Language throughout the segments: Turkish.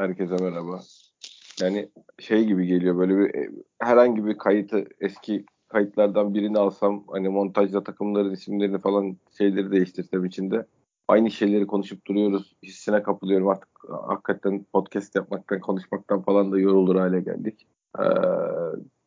Herkese merhaba. Yani şey gibi geliyor böyle bir e, herhangi bir kayıtı eski kayıtlardan birini alsam hani montajda takımların isimlerini falan şeyleri değiştirsem içinde aynı şeyleri konuşup duruyoruz hissine kapılıyorum artık hakikaten podcast yapmaktan konuşmaktan falan da yorulur hale geldik. Ee,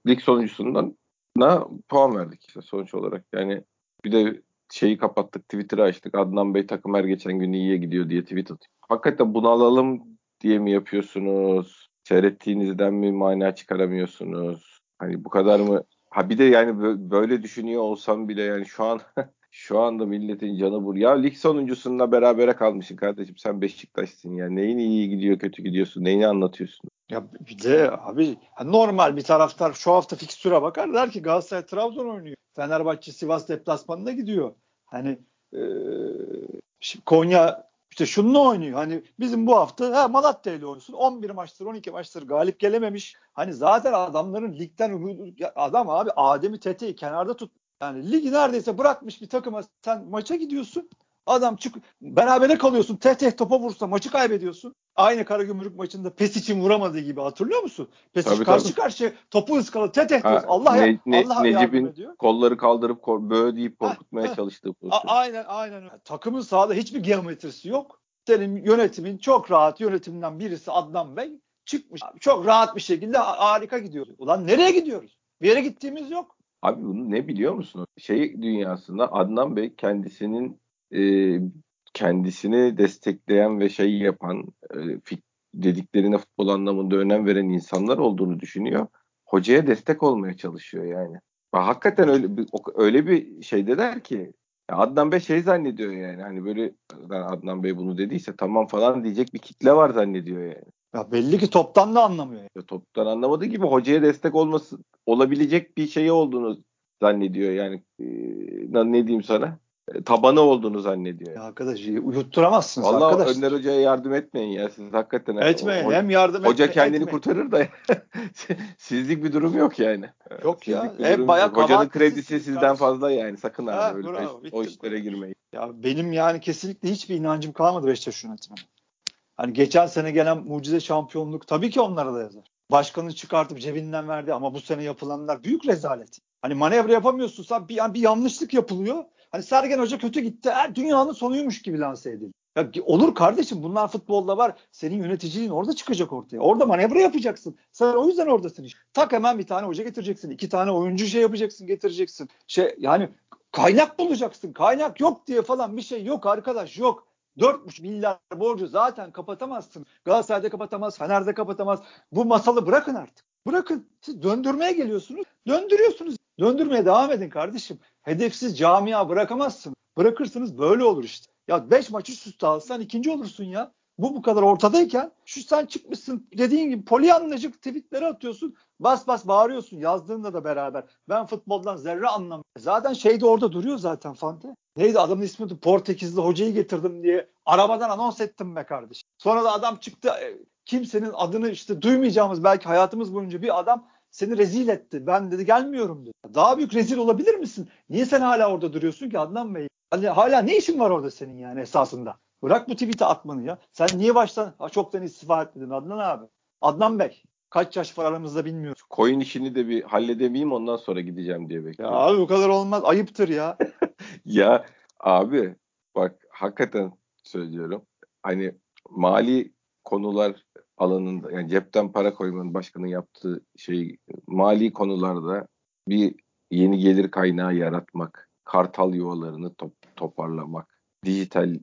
lig sonuncusundan na puan verdik işte sonuç olarak yani bir de şeyi kapattık Twitter'ı açtık Adnan Bey takım her geçen gün iyiye gidiyor diye tweet atıyor. Hakikaten bunu alalım diye mi yapıyorsunuz? Seyrettiğinizden mi mana çıkaramıyorsunuz? Hani bu kadar mı? Ha bir de yani böyle düşünüyor olsam bile yani şu an şu anda milletin canı bur. Ya lig sonuncusunda berabere kalmışsın kardeşim. Sen Beşiktaş'sın ya. Neyin iyi gidiyor kötü gidiyorsun? Neyini anlatıyorsun? Ya bir de abi normal bir taraftar şu hafta fikstüre bakar der ki Galatasaray Trabzon oynuyor. Fenerbahçe Sivas deplasmanına gidiyor. Hani e, Konya işte şununla oynuyor. Hani bizim bu hafta ha Malatya ile oynuyorsun. 11 maçtır 12 maçtır galip gelememiş. Hani zaten adamların ligden umudu adam abi Adem'i Tete'yi kenarda tut. Yani ligi neredeyse bırakmış bir takıma sen maça gidiyorsun. Adam çık berabere kalıyorsun. Tete topa vursa maçı kaybediyorsun. Aynı Karagümrük maçında pes için vuramadığı gibi hatırlıyor musun? Pes tabii, karşı tabii. karşıya topu ıskaladı. Tete ha, Allah ya ne, Allah Necip'in kolları kaldırıp böyle deyip korkutmaya ha, çalıştığı pozisyon. Aynen aynen. Takımın sahada hiçbir geometrisi yok. Senin yönetimin çok rahat yönetiminden birisi Adnan Bey çıkmış. Çok rahat bir şekilde harika gidiyoruz. Ulan nereye gidiyoruz? Bir yere gittiğimiz yok. Abi bunu ne biliyor musun? Şey dünyasında Adnan Bey kendisinin e, kendisini destekleyen ve şey yapan e, dediklerine futbol anlamında önem veren insanlar olduğunu düşünüyor. Hocaya destek olmaya çalışıyor yani. Hakikaten öyle bir, öyle bir şey der ki ya Adnan Bey şey zannediyor yani hani böyle Adnan Bey bunu dediyse tamam falan diyecek bir kitle var zannediyor yani. Ya belli ki toptan da anlamıyor. Yani. Ya toptan anlamadığı gibi hocaya destek olması olabilecek bir şey olduğunu zannediyor yani. Ee, ne diyeyim sana? E, tabanı olduğunu zannediyor. Ya arkadaş uyutturamazsınız Vallahi arkadaş. Önder Hoca'ya yardım etmeyin ya siz hakikaten. Etmeyin hem yardım Hoca etme, kendini etmeyin. kurtarır da sizlik bir durum yok yani. Yok ya. Hep bayağı Hocanın kredisi sizden kardeşim. fazla yani sakın ha, abi öyle bravo, o işlere girmeyin. Ya benim yani kesinlikle hiçbir inancım kalmadı Beşiktaş yönetimine. Hani geçen sene gelen mucize şampiyonluk tabii ki onlara da yazar. Başkanı çıkartıp cebinden verdi ama bu sene yapılanlar büyük rezalet. Hani manevra yapamıyorsun bir, bir yanlışlık yapılıyor. Hani Sergen Hoca kötü gitti. Her dünyanın sonuymuş gibi lanse edildi. Ya olur kardeşim bunlar futbolda var. Senin yöneticiliğin orada çıkacak ortaya. Orada manevra yapacaksın. Sen o yüzden oradasın işte. Tak hemen bir tane hoca getireceksin. iki tane oyuncu şey yapacaksın getireceksin. Şey yani kaynak bulacaksın. Kaynak yok diye falan bir şey yok arkadaş yok. 4,5 milyar borcu zaten kapatamazsın. Galatasaray'da kapatamaz, Fener'de kapatamaz. Bu masalı bırakın artık. Bırakın. Siz döndürmeye geliyorsunuz. Döndürüyorsunuz. Döndürmeye devam edin kardeşim. Hedefsiz camia bırakamazsın. Bırakırsınız böyle olur işte. Ya 5 maç üst üste alsan ikinci olursun ya. Bu bu kadar ortadayken şu sen çıkmışsın dediğin gibi polyanlacık tweetleri atıyorsun. Bas bas bağırıyorsun yazdığında da beraber. Ben futboldan zerre anlamıyorum. Zaten şey de orada duruyor zaten Fante. Neydi adamın ismi Portekizli hocayı getirdim diye arabadan anons ettim be kardeşim. Sonra da adam çıktı e, kimsenin adını işte duymayacağımız belki hayatımız boyunca bir adam seni rezil etti. Ben dedi gelmiyorum dedi. Daha büyük rezil olabilir misin? Niye sen hala orada duruyorsun ki Adnan Bey? Hani hala ne işin var orada senin yani esasında? Bırak bu tweet'i atmanı ya. Sen niye baştan çoktan istifa etmedin Adnan abi? Adnan Bey kaç yaş var aramızda bilmiyorum. Coin işini de bir halledemeyeyim ondan sonra gideceğim diye bekliyorum. Ya abi bu kadar olmaz. Ayıptır ya. ya abi bak hakikaten söylüyorum. Hani mali konular alanında yani cepten para koymanın başkanın yaptığı şey mali konularda bir yeni gelir kaynağı yaratmak, kartal yuvalarını top, toparlamak, dijital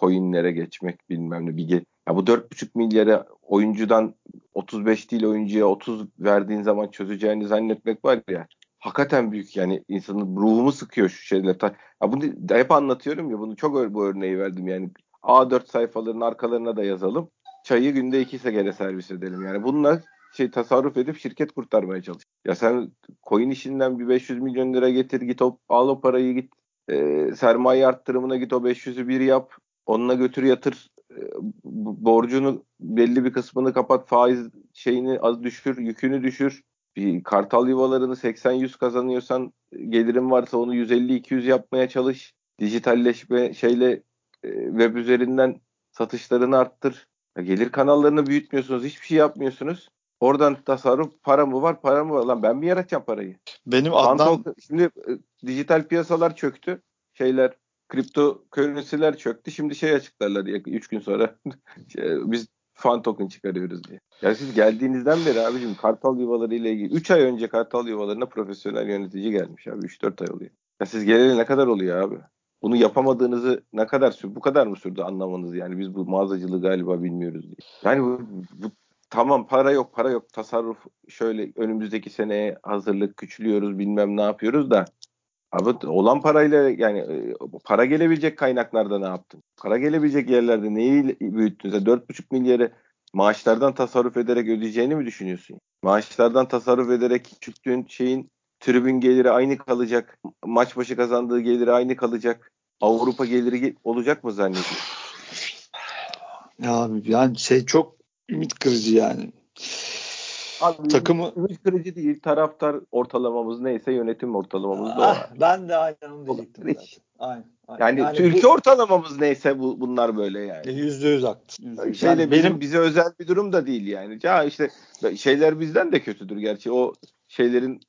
coinlere geçmek bilmem ne bir ge- ya bu 4,5 milyara oyuncudan 35 değil oyuncuya 30 verdiğin zaman çözeceğini zannetmek var ya hakikaten büyük. Yani insanın ruhumu sıkıyor şu şeyler. Ya bunu hep anlatıyorum ya bunu çok bu örneği verdim. Yani A4 sayfaların arkalarına da yazalım çayı günde iki segere servis edelim. Yani bununla şey tasarruf edip şirket kurtarmaya çalış. Ya sen coin işinden bir 500 milyon lira getir git o, al o parayı git e, sermaye arttırımına git o 500'ü bir yap onunla götür yatır e, borcunu belli bir kısmını kapat faiz şeyini az düşür yükünü düşür bir kartal yuvalarını 80-100 kazanıyorsan gelirin varsa onu 150-200 yapmaya çalış dijitalleşme şeyle e, web üzerinden satışlarını arttır Gelir kanallarını büyütmüyorsunuz. Hiçbir şey yapmıyorsunuz. Oradan tasarruf para mı var para mı var lan ben mi yaratacağım parayı? Benim Adnan... Şimdi e, dijital piyasalar çöktü. Şeyler kripto currency'ler çöktü. Şimdi şey açıklarlar diye 3 gün sonra şey, biz fan token çıkarıyoruz diye. Ya siz geldiğinizden beri abicim kartal yuvaları ile ilgili 3 ay önce kartal yuvalarına profesyonel yönetici gelmiş abi 3-4 ay oluyor. Ya siz geleli ne kadar oluyor abi? Bunu yapamadığınızı ne kadar sürdü? Bu kadar mı sürdü anlamanız yani biz bu mağazacılığı galiba bilmiyoruz diye. Yani bu, bu tamam para yok para yok tasarruf şöyle önümüzdeki seneye hazırlık küçülüyoruz bilmem ne yapıyoruz da Abi olan parayla yani e, para gelebilecek kaynaklarda ne yaptın? Para gelebilecek yerlerde neyi büyüttün? Sen 4,5 milyarı maaşlardan tasarruf ederek ödeyeceğini mi düşünüyorsun? Maaşlardan tasarruf ederek küçülttüğün şeyin tribün geliri aynı kalacak. Maç başı kazandığı geliri aynı kalacak. Avrupa geliri olacak mı zannediyorsun? Ya yani şey çok ümit kırıcı yani. Abi, takımı ümit kırıcı değil. Taraftar ortalamamız neyse yönetim ortalamamız da ah. Ben de aynen onu diyecektim. Hiç. Aynen. Yani, yani ülke bu, ortalamamız neyse bu bunlar böyle yani. Yüzde yüz haklı. Şeyle yani benim bize özel bir durum da değil yani. Ya işte şeyler bizden de kötüdür gerçi. O şeylerin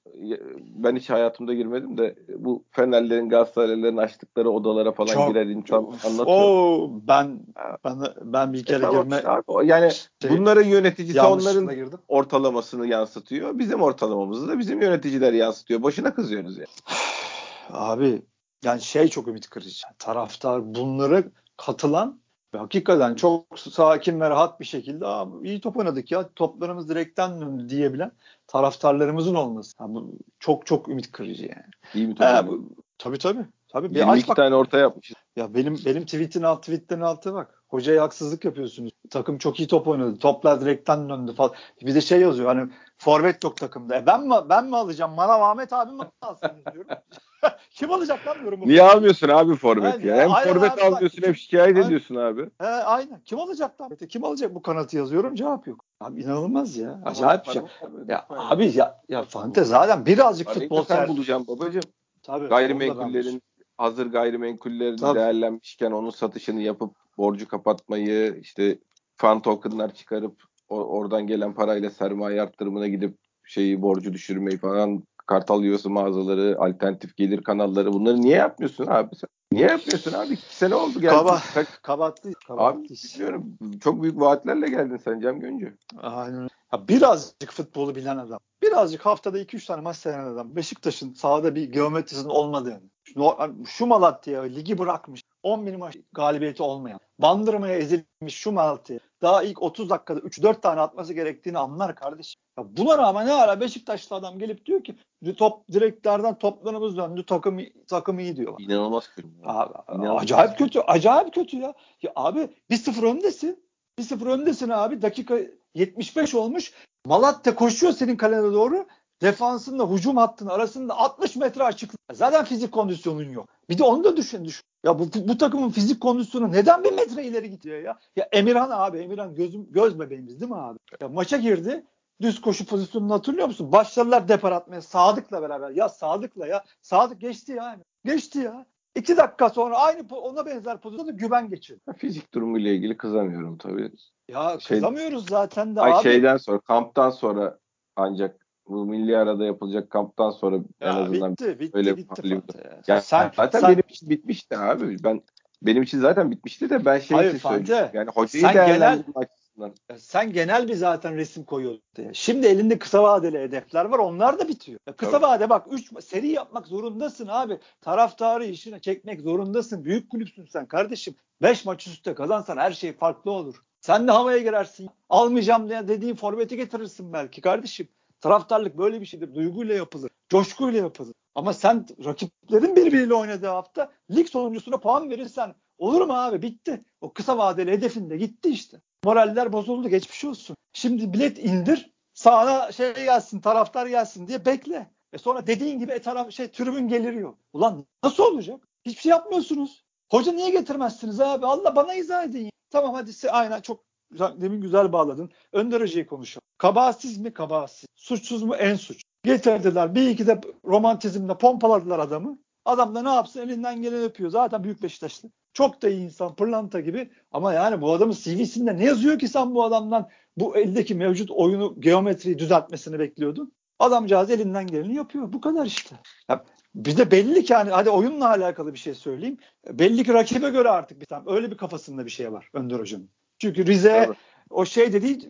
ben hiç hayatımda girmedim de bu Fenerlerin Galatasaraylıların açtıkları odalara falan Çok, girer insan anlatıyor. O ben ben ben bir kere e, girme abi, yani şey, bunların yöneticisi onların girdim. ortalamasını yansıtıyor. Bizim ortalamamızı da bizim yöneticiler yansıtıyor. Boşuna kızıyoruz yani. Abi yani şey çok ümit kırıcı. Taraftar bunları katılan ve hakikaten çok sakin ve rahat bir şekilde Aa, iyi top oynadık ya toplarımız direkten döndü diyebilen taraftarlarımızın olması. Yani bu çok çok ümit kırıcı yani. İyi mi top ee, bu, Tabii tabii. Tabii. Bir aç bak. tane orta yapmışız. Ya benim benim tweetin alt tweetlerin altı bak. Hocaya haksızlık yapıyorsunuz. Takım çok iyi top oynadı. Toplar direkten döndü falan. Bir de şey yazıyor hani forvet yok takımda. E ben mi ben mi alacağım? Bana Ahmet abi mi alsın diyorum. Kim alacak lan diyorum. Niye almıyorsun abi forvet yani, ya? Hem forvet abi, almıyorsun hem şikayet aynen. ediyorsun abi. He, aynen. Kim alacak lan? Kim alacak bu kanatı yazıyorum cevap yok. Abi inanılmaz ya. Acayip bir şey. Ya abi ya ya Fante zaten birazcık futbol sen bulacağım babacığım. Tabii. Gayrimenkullerin hazır gayrimenkullerin Tabii. değerlenmişken onun satışını yapıp borcu kapatmayı işte fan tokenlar çıkarıp oradan gelen parayla sermaye arttırımına gidip şeyi borcu düşürmeyi falan kartal yuvası mağazaları, alternatif gelir kanalları bunları niye yapmıyorsun abi sen? Niye yapmıyorsun abi? İki sene oldu geldi. Kaba, Kaç... Kabattı. Abi bilmiyorum. Çok büyük vaatlerle geldin sen Cem Göncü. Aynen. Ya birazcık futbolu bilen adam. Birazcık haftada 2-3 tane maç seyreden adam. Beşiktaş'ın sahada bir geometrisinin olmadığını. Şu, şu Malatya ligi bırakmış. 10 bin maç galibiyeti olmayan. Bandırmaya ezilmiş şu Malatya. Daha ilk 30 dakikada 3-4 tane atması gerektiğini anlar kardeşim. Ya buna rağmen ne ara Beşiktaşlı adam gelip diyor ki top direklerden toplarımız döndü takım takım iyi diyor. İnanılmaz kötü. Abi, İnanılmaz acayip kötü. Acayip kötü ya. Ya abi 1-0 öndesin. 1-0 öndesin abi. Dakika 75 olmuş. Malatya koşuyor senin kalene doğru. Defansınla hücum hattının arasında 60 metre açık. Zaten fizik kondisyonun yok. Bir de onu da düşün düşün. Ya bu, bu takımın fizik kondisyonu neden bir metre ileri gidiyor ya? Ya Emirhan abi Emirhan gözüm göz bebeğimiz değil mi abi? Ya maça girdi. Düz koşu pozisyonunu hatırlıyor musun? Başladılar depar atmaya Sadık'la beraber. Ya Sadık'la ya. Sadık geçti ya. Geçti ya. İki dakika sonra aynı ona benzer pozisyonda güven geçirdi. Fizik durumuyla ilgili kızamıyorum tabii. Ya şey, kızamıyoruz zaten de ay abi. Şeyden sonra kamptan sonra ancak bu milli arada yapılacak kamptan sonra ya en azından bitti, bitti, öyle bitti ya. Yani sen, zaten sen, benim için bitmişti abi. Ben benim için zaten bitmişti de ben şey Hayır, için söylüyorum. Yani hocayı sen genel, açısından. Sen genel bir zaten resim koyuyordun. Şimdi elinde kısa vadeli hedefler var. Onlar da bitiyor. Ya kısa Tabii. vade bak 3 seri yapmak zorundasın abi. Taraftarı işine çekmek zorundasın. Büyük kulüpsün sen kardeşim. 5 maç üstte kazansan her şey farklı olur. Sen de havaya girersin. Almayacağım dediğin forveti getirirsin belki kardeşim. Taraftarlık böyle bir şeydir. Duyguyla yapılır. Coşkuyla yapılır. Ama sen rakiplerin birbiriyle oynadığı hafta lig sonuncusuna puan verirsen olur mu abi? Bitti. O kısa vadeli hedefin de gitti işte. Moraller bozuldu. Geçmiş olsun. Şimdi bilet indir. Sağına şey gelsin, taraftar gelsin diye bekle. E sonra dediğin gibi e taraf şey tribün geliriyor. Ulan nasıl olacak? Hiçbir şey yapmıyorsunuz. Hoca niye getirmezsiniz abi? Allah bana izah edin. Tamam hadi aynen çok demin güzel bağladın. Önder Hoca'yı konuşalım. Kabahatsiz mi? Kabahatsiz. Suçsuz mu? En suç. Getirdiler. Bir iki de romantizmle pompaladılar adamı. Adam da ne yapsın elinden geleni öpüyor. Zaten büyük Beşiktaşlı. Çok da iyi insan, pırlanta gibi. Ama yani bu adamın CV'sinde ne yazıyor ki sen bu adamdan bu eldeki mevcut oyunu, geometriyi düzeltmesini bekliyordun? Adamcağız elinden geleni yapıyor. Bu kadar işte. Ya bir de belli ki hani hadi oyunla alakalı bir şey söyleyeyim. Belli ki rakibe göre artık bir tam öyle bir kafasında bir şey var Önder Hoca'nın. Çünkü Rize o şey dediği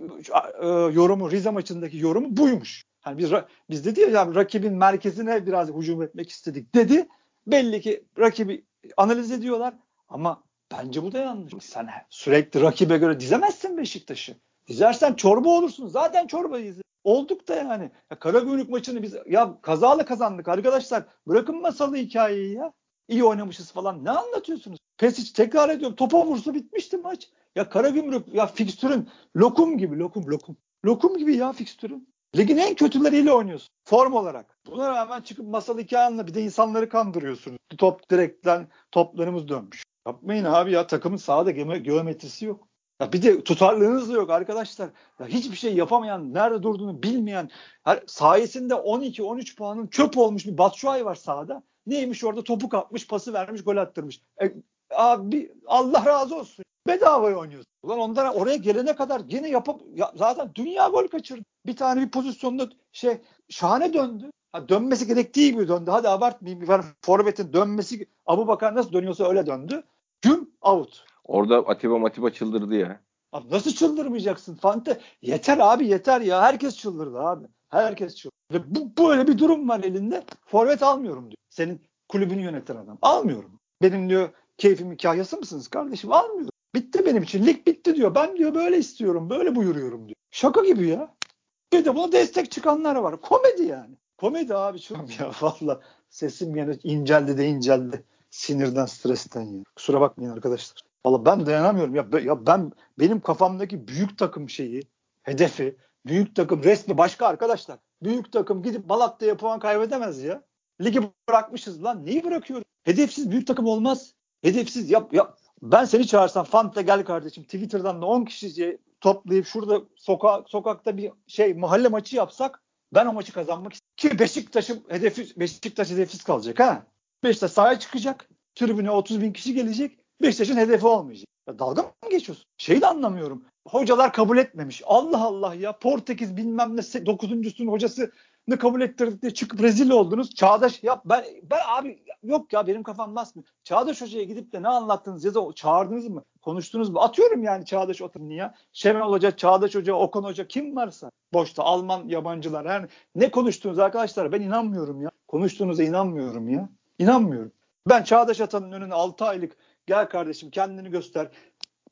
e, yorumu Rize maçındaki yorumu buymuş. Hani biz biz dedi ya yani rakibin merkezine biraz hücum etmek istedik dedi. Belli ki rakibi analiz ediyorlar ama bence bu da yanlış. Sen sürekli rakibe göre dizemezsin Beşiktaş'ı. Dizersen çorba olursun. Zaten çorbayı Olduk da yani. Ya Karagümrük maçını biz ya kazalı kazandık arkadaşlar. Bırakın masalı hikayeyi ya. İyi oynamışız falan. Ne anlatıyorsunuz? Pesic tekrar ediyorum. Topa vursa bitmişti maç. Ya Karagümrük ya fikstürün lokum gibi lokum lokum. Lokum gibi ya fikstürün. Ligin en kötüleriyle oynuyorsun. Form olarak. Buna rağmen çıkıp masal hikayenle bir de insanları kandırıyorsunuz. Top direkten toplarımız dönmüş. Yapmayın abi ya takımın sahada geometrisi yok. Ya bir de tutarlığınız da yok arkadaşlar. Ya hiçbir şey yapamayan, nerede durduğunu bilmeyen, her, sayesinde 12-13 puanın çöp olmuş bir Batshuayi var sahada. Neymiş orada topu kapmış, pası vermiş, gol attırmış. E, abi Allah razı olsun. Bedavaya oynuyorsun. Ulan ondan oraya gelene kadar yine yapıp ya, zaten dünya gol kaçırdı. Bir tane bir pozisyonda şey şahane döndü. Ha, dönmesi gerektiği gibi döndü. Hadi abartmayayım. Bir forvetin dönmesi Abu Bakar nasıl dönüyorsa öyle döndü. Güm out. Orada Atiba Matiba çıldırdı ya. Abi nasıl çıldırmayacaksın Fante? Yeter abi yeter ya. Herkes çıldırdı abi. Herkes çıldırdı. Ve bu böyle bir durum var elinde. Forvet almıyorum diyor. Senin kulübünü yöneten adam. Almıyorum. Benim diyor keyfim hikayesi mısınız kardeşim? Almıyorum. Bitti benim için. Lig bitti diyor. Ben diyor böyle istiyorum. Böyle buyuruyorum diyor. Şaka gibi ya. Bir de buna destek çıkanlar var. Komedi yani. Komedi abi çok ya valla sesim yine inceldi de inceldi. Sinirden, stresten ya. Kusura bakmayın arkadaşlar. Valla ben dayanamıyorum. Ya, ya ben benim kafamdaki büyük takım şeyi, hedefi, büyük takım resmi başka arkadaşlar. Büyük takım gidip Malatya'ya puan kaybedemez ya. Ligi bırakmışız lan. Neyi bırakıyoruz? Hedefsiz büyük takım olmaz. Hedefsiz yap yap. Ben seni çağırsam Fante gel kardeşim Twitter'dan da 10 kişi toplayıp şurada soka, sokakta bir şey mahalle maçı yapsak ben o maçı kazanmak istiyorum. Ki Beşiktaş'ın hedefi Beşiktaş hedefsiz kalacak ha. Beşiktaş sahaya çıkacak. Tribüne 30 bin kişi gelecek. Beşiktaş'ın hedefi olmayacak. Ya dalga mı geçiyorsun? Şeyi de anlamıyorum. Hocalar kabul etmemiş. Allah Allah ya Portekiz bilmem ne dokuzuncusunun hocasını kabul ettirdik diye çıkıp rezil oldunuz. Çağdaş yap ben ben abi yok ya benim kafam basmıyor. Çağdaş hocaya gidip de ne anlattınız ya da çağırdınız mı? Konuştunuz mu? Atıyorum yani Çağdaş oturun ya. Şenol Hoca, Çağdaş Hoca, Okan Hoca kim varsa boşta Alman yabancılar yani ne konuştunuz arkadaşlar ben inanmıyorum ya. Konuştuğunuza inanmıyorum ya. İnanmıyorum. Ben Çağdaş Atan'ın önüne 6 aylık Gel kardeşim kendini göster.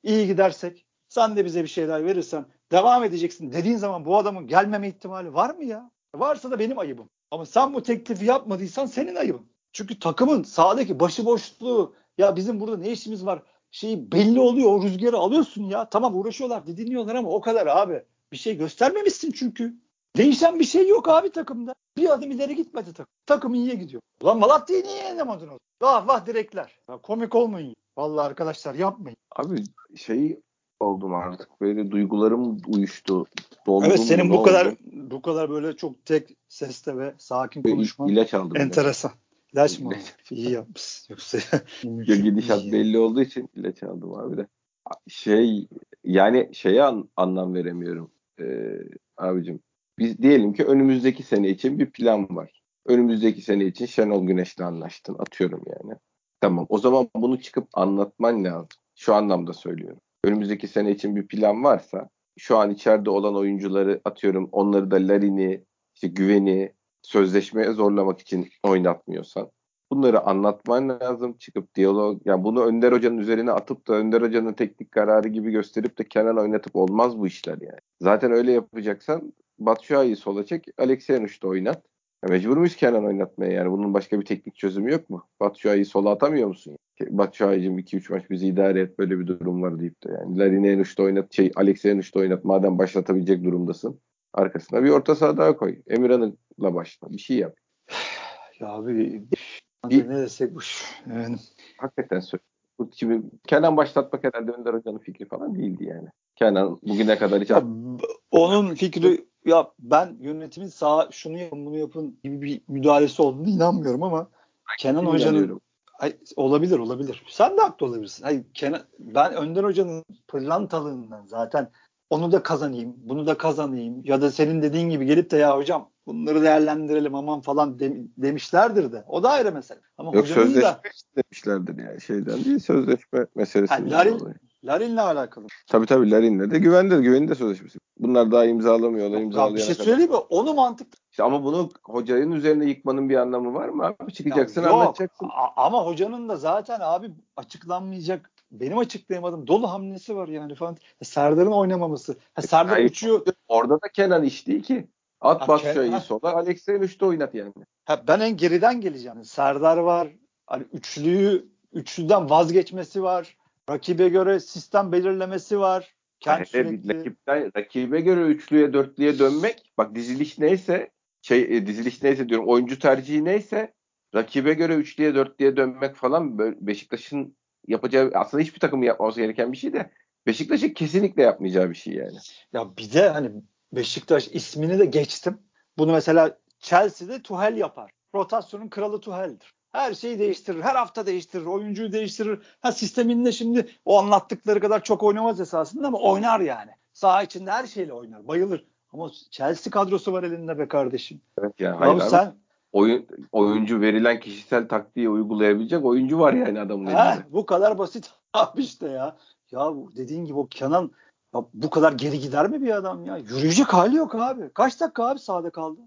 İyi gidersek sen de bize bir şeyler verirsen devam edeceksin dediğin zaman bu adamın gelmeme ihtimali var mı ya? Varsa da benim ayıbım. Ama sen bu teklifi yapmadıysan senin ayıbın. Çünkü takımın sahadaki başıboşluğu ya bizim burada ne işimiz var şeyi belli oluyor. O rüzgarı alıyorsun ya. Tamam uğraşıyorlar, didiniyorlar ama o kadar abi. Bir şey göstermemişsin çünkü. Değişen bir şey yok abi takımda. Bir adım ileri gitmedi takım. Takım iyiye gidiyor. Ulan Malatya'yı niye yenemedin o? Vah vah direkler. Ya komik olmayın. Vallahi arkadaşlar yapmayın. Abi şey oldum artık. Böyle duygularım uyuştu. Doldum evet senin bu kadar bu kadar böyle çok tek seste ve sakin konuşman ilaç aldım. Enteresan. İlaç mı? İyi yapmış. Yoksa ya gidişat belli olduğu için ilaç aldım abi de. Şey yani şeye an, anlam veremiyorum. Ee, abicim biz diyelim ki önümüzdeki sene için bir plan var. Önümüzdeki sene için Şenol Güneş'le anlaştın. Atıyorum yani. Tamam o zaman bunu çıkıp anlatman lazım. Şu anlamda söylüyorum. Önümüzdeki sene için bir plan varsa şu an içeride olan oyuncuları atıyorum onları da Larin'i, işte Güven'i sözleşmeye zorlamak için oynatmıyorsan bunları anlatman lazım. Çıkıp diyalog yani bunu Önder Hoca'nın üzerine atıp da Önder Hoca'nın teknik kararı gibi gösterip de Kenan oynatıp olmaz bu işler yani. Zaten öyle yapacaksan Batshuayi'yi sola çek, Alexeyenuş'ta oynat. Ya mecbur muyuz Kenan oynatmaya yani? Bunun başka bir teknik çözümü yok mu? Batshuayi'yi sola atamıyor musun? Batshuayi'cim 2-3 maç bizi idare et böyle bir durum var deyip de yani. Larin'e oynat, şey Alexey'e oynat madem başlatabilecek durumdasın. Arkasına bir orta saha daha koy. Emirhan'la başla. Bir şey yap. Ya abi bir, ne desek bu. Yani. Hakikaten söylüyorum. Şimdi Kenan başlatmak herhalde Önder Hoca'nın fikri falan değildi yani. Kenan bugüne kadar hiç... Ya, onun fikri ya ben yönetimin sağ şunu yapın bunu yapın gibi bir müdahalesi olduğunu inanmıyorum ama Kenan Hoca'nın Ay, olabilir olabilir. Sen de haklı olabilirsin. Hayır, Kenan, ben Önder Hoca'nın pırlantalığından zaten onu da kazanayım, bunu da kazanayım ya da senin dediğin gibi gelip de ya hocam bunları değerlendirelim aman falan de, demişlerdir de. O da ayrı mesele. Ama Yok sözleşme da, demişlerdir yani şeyden değil sözleşme meselesinden yani. Larin'le alakalı. Tabii tabii Larin'le de güvendir. Güvenin de sözleşmesi. Bunlar daha imzalamıyorlar. imzalayana Bir şey söyleyeyim mi? Onu mantık. İşte ama bunu hocanın üzerine yıkmanın bir anlamı var mı abi? Çıkacaksın ya yok, anlatacaksın. ama hocanın da zaten abi açıklanmayacak benim açıklayamadığım dolu hamlesi var yani falan. Serdar'ın oynamaması. Ha, Serdar Hayır, uçuyor. Orada da Kenan iş değil ki. At Batshuayi'yi sola Alexey üçte oynat yani. Ha, ben en geriden geleceğim. Serdar var. Hani üçlüyü üçlüden vazgeçmesi var. Rakibe göre sistem belirlemesi var. Kendi sürekli... rakipten, rakibe göre üçlüye dörtlüye dönmek bak diziliş neyse şey e, diziliş neyse diyorum oyuncu tercihi neyse rakibe göre üçlüye dörtlüye dönmek falan Beşiktaş'ın yapacağı aslında hiçbir takımın yapmaması gereken bir şey de Beşiktaş'ın kesinlikle yapmayacağı bir şey yani. Ya bir de hani Beşiktaş ismini de geçtim. Bunu mesela Chelsea'de Tuhel yapar. Rotasyonun kralı Tuhel'dir. Her şeyi değiştirir. Her hafta değiştirir. Oyuncuyu değiştirir. Ha sisteminde şimdi o anlattıkları kadar çok oynamaz esasında ama oynar yani. Saha içinde her şeyle oynar. Bayılır. Ama Chelsea kadrosu var elinde be kardeşim. Evet ya. Hayır, sen oyun oyuncu verilen kişisel taktiği uygulayabilecek oyuncu var yani adamın elinde. bu kadar basit abi işte ya. Ya dediğin gibi o Kenan ya bu kadar geri gider mi bir adam ya? Yürüyecek hali yok abi. Kaç dakika abi sahada kaldı?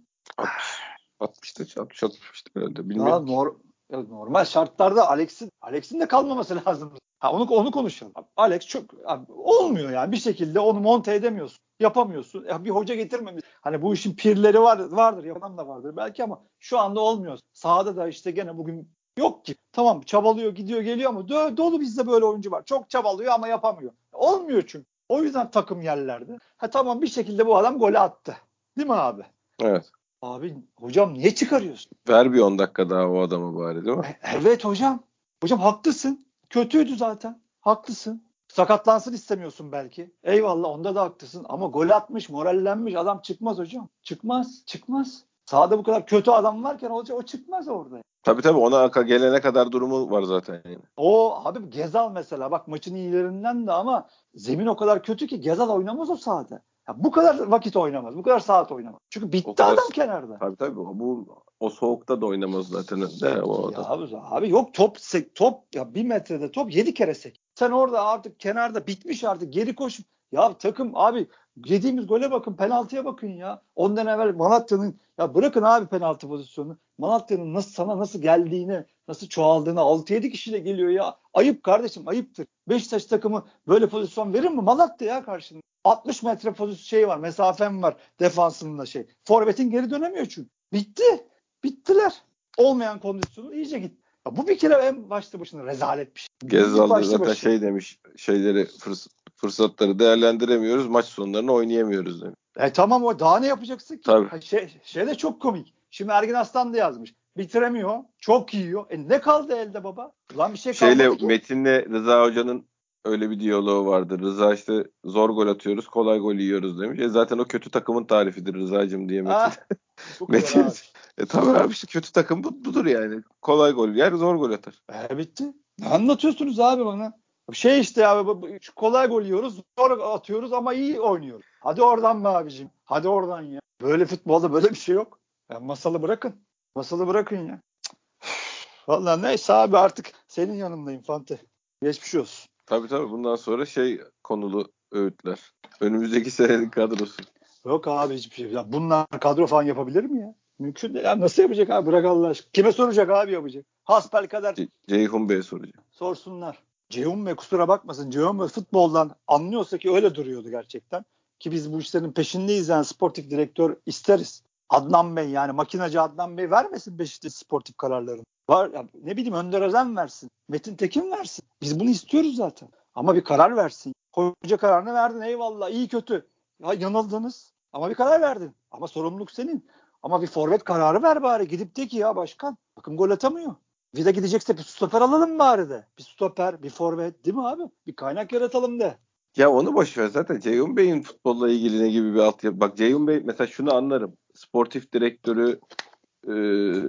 60'ta 60 60 herhalde. Bilmiyorum. Ya nor normal şartlarda Alex'in Alex'in de kalmaması lazım. Ha onu onu konuşalım. Alex çok abi, olmuyor yani bir şekilde onu monte edemiyorsun. Yapamıyorsun. Ya bir hoca getirmemiş. Hani bu işin pirleri var vardır, yapan da vardır belki ama şu anda olmuyor. Sahada da işte gene bugün yok ki. Tamam çabalıyor, gidiyor, geliyor ama do- dolu bizde böyle oyuncu var. Çok çabalıyor ama yapamıyor. Olmuyor çünkü. O yüzden takım yerlerde. Ha tamam bir şekilde bu adam golü attı. Değil mi abi? Evet. Abi hocam niye çıkarıyorsun? Ver bir 10 dakika daha o adamı bari değil mi? E, evet hocam. Hocam haklısın. Kötüydü zaten. Haklısın. Sakatlansın istemiyorsun belki. Eyvallah onda da haklısın. Ama gol atmış, morallenmiş adam çıkmaz hocam. Çıkmaz. Çıkmaz. Sahada bu kadar kötü adam varken o, o çıkmaz orada. Tabii tabii ona gelene kadar durumu var zaten. Yani. O abi Gezal mesela bak maçın iyilerinden de ama zemin o kadar kötü ki Gezal oynamaz o sahada. Ya bu kadar vakit oynamaz. Bu kadar saat oynamaz. Çünkü bitti kadar, adam kenarda. Tabii tabii. Bu o soğukta da oynamaz zaten. De, o ya abi, abi yok top top ya bir metrede top yedi kere sek. Sen orada artık kenarda bitmiş artık geri koş. Ya takım abi yediğimiz gole bakın penaltıya bakın ya. Ondan evvel Malatya'nın ya bırakın abi penaltı pozisyonunu. Malatya'nın nasıl sana nasıl geldiğini, nasıl çoğaldığını 6-7 kişiyle geliyor ya. Ayıp kardeşim ayıptır. Beşiktaş takımı böyle pozisyon verir mi? Malatya ya karşında. 60 metre pozisyon şey var, mesafem var defansında şey. Forvet'in geri dönemiyor çünkü. Bitti. Bittiler. Olmayan kondisyonu iyice gitti. Ya bu bir kere en başta başına rezalet bir şey. Gezzal da zaten başına. şey demiş şeyleri fırs fırsatları değerlendiremiyoruz maç sonlarını oynayamıyoruz demiş. E tamam o daha ne yapacaksın ki? Tabii. Şey, şey de çok komik. Şimdi Ergin Aslan da yazmış. Bitiremiyor. Çok yiyor. E ne kaldı elde baba? Lan bir şey kalmadı Şeyle, ki. Metin'le Rıza Hoca'nın öyle bir diyaloğu vardı. Rıza işte zor gol atıyoruz, kolay gol yiyoruz demiş. E zaten o kötü takımın tarifidir Rıza'cığım diye Metin. Ah, Metin e tabii abi işte kötü takım bu, budur yani. Kolay gol yer, zor gol atar. E bitti. Ne anlatıyorsunuz abi bana? Şey işte abi kolay gol yiyoruz, zor atıyoruz ama iyi oynuyoruz. Hadi oradan be abicim. Hadi oradan ya. Böyle futbolda böyle bir şey yok. Ya masalı bırakın. Masalı bırakın ya. Vallahi neyse abi artık senin yanındayım Fante. Geçmiş olsun. Tabii tabii bundan sonra şey konulu öğütler. Önümüzdeki senenin kadrosu. Yok abi hiçbir şey. Ya bunlar kadro falan yapabilir mi ya? Mümkün değil. Ya nasıl yapacak abi? Bırak Allah aşkına. Kime soracak abi yapacak? Hasbel kadar. Ce Ceyhun Bey'e soracak. Sorsunlar. Ceyhun Bey kusura bakmasın. Ceyhun Bey futboldan anlıyorsa ki öyle duruyordu gerçekten. Ki biz bu işlerin peşindeyiz yani sportif direktör isteriz. Adnan Bey yani makinacı Adnan Bey vermesin Beşiktaş sportif kararlarını. Var ya, ne bileyim Önder Özen versin. Metin Tekin versin. Biz bunu istiyoruz zaten. Ama bir karar versin. Hoca kararını verdin eyvallah iyi kötü. Ya yanıldınız ama bir karar verdin. Ama sorumluluk senin. Ama bir forvet kararı ver bari. Gidip de ki ya başkan bakın gol atamıyor. Vida gidecekse bir stoper alalım bari de. Bir stoper, bir forvet değil mi abi? Bir kaynak yaratalım de. Ya onu boş ver zaten Ceyhun Bey'in futbolla ilgili ne gibi bir altyapı. Bak Ceyhun Bey mesela şunu anlarım. Sportif direktörü e,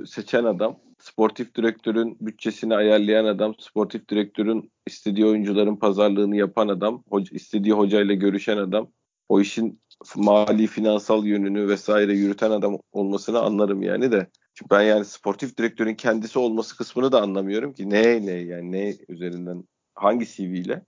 seçen adam sportif direktörün bütçesini ayarlayan adam, sportif direktörün istediği oyuncuların pazarlığını yapan adam, hoca, istediği hocayla görüşen adam, o işin mali finansal yönünü vesaire yürüten adam olmasını anlarım yani de. Çünkü ben yani sportif direktörün kendisi olması kısmını da anlamıyorum ki. Ne ne yani ne üzerinden hangi CV ile?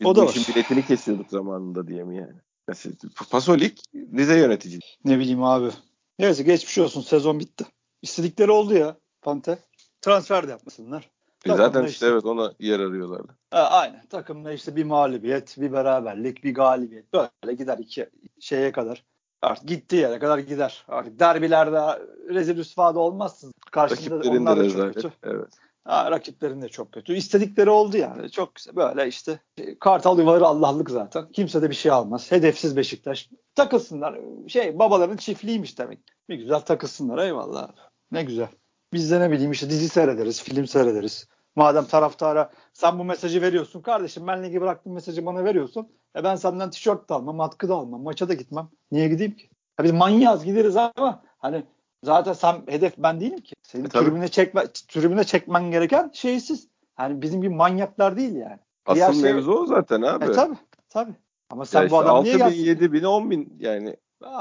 Biz o da var. biletini kesiyorduk zamanında diye mi yani? Mesela Pasolik Rize yönetici. Ne bileyim abi. Neyse geçmiş olsun sezon bitti. İstedikleri oldu ya Pante. Transfer de yapmasınlar. E zaten işte, evet ona yer arıyorlardı. Ha, aynen. Takımda işte bir mağlubiyet, bir beraberlik, bir galibiyet. Böyle gider iki şeye kadar. Artık gittiği yere kadar gider. Artık derbilerde rezil rüsvada olmazsın. Karşında onlar da çok kötü. Evet. Ha, rakiplerin de çok kötü. İstedikleri oldu yani. Çok güzel. Böyle işte kartal yuvaları Allah'lık zaten. Kimse de bir şey almaz. Hedefsiz Beşiktaş. Takılsınlar. Şey babaların çiftliğiymiş demek. Bir güzel takılsınlar. Eyvallah. Ne güzel. Biz de ne bileyim işte dizi seyrederiz, film seyrederiz. Madem taraftara sen bu mesajı veriyorsun kardeşim ben ligi bıraktım mesajı bana veriyorsun. E ben senden tişört de almam, atkı da almam, maça da gitmem. Niye gideyim ki? Ha biz manyağız gideriz ama hani zaten sen hedef ben değilim ki. Senin e, tribüne çekme tribüne çekmen gereken şeysiz. Hani bizim bir manyaklar değil yani. Asıl Diğer şey- mevzu şey... o zaten abi. E tabi tabi. Ama sen ya bu adam niye gelsin? 7 bin, 10 bin yani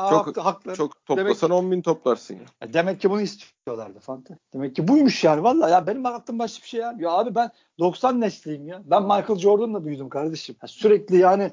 çok haklı. çok toplasan demek, 10 bin toplarsın ya. Demek ki bunu istiyorlardı Fante. Demek ki buymuş yani valla ya benim aklım başka bir şey ya. Ya abi ben 90 nesliyim ya. Ben Michael Jordan'la büyüdüm kardeşim. Ya sürekli yani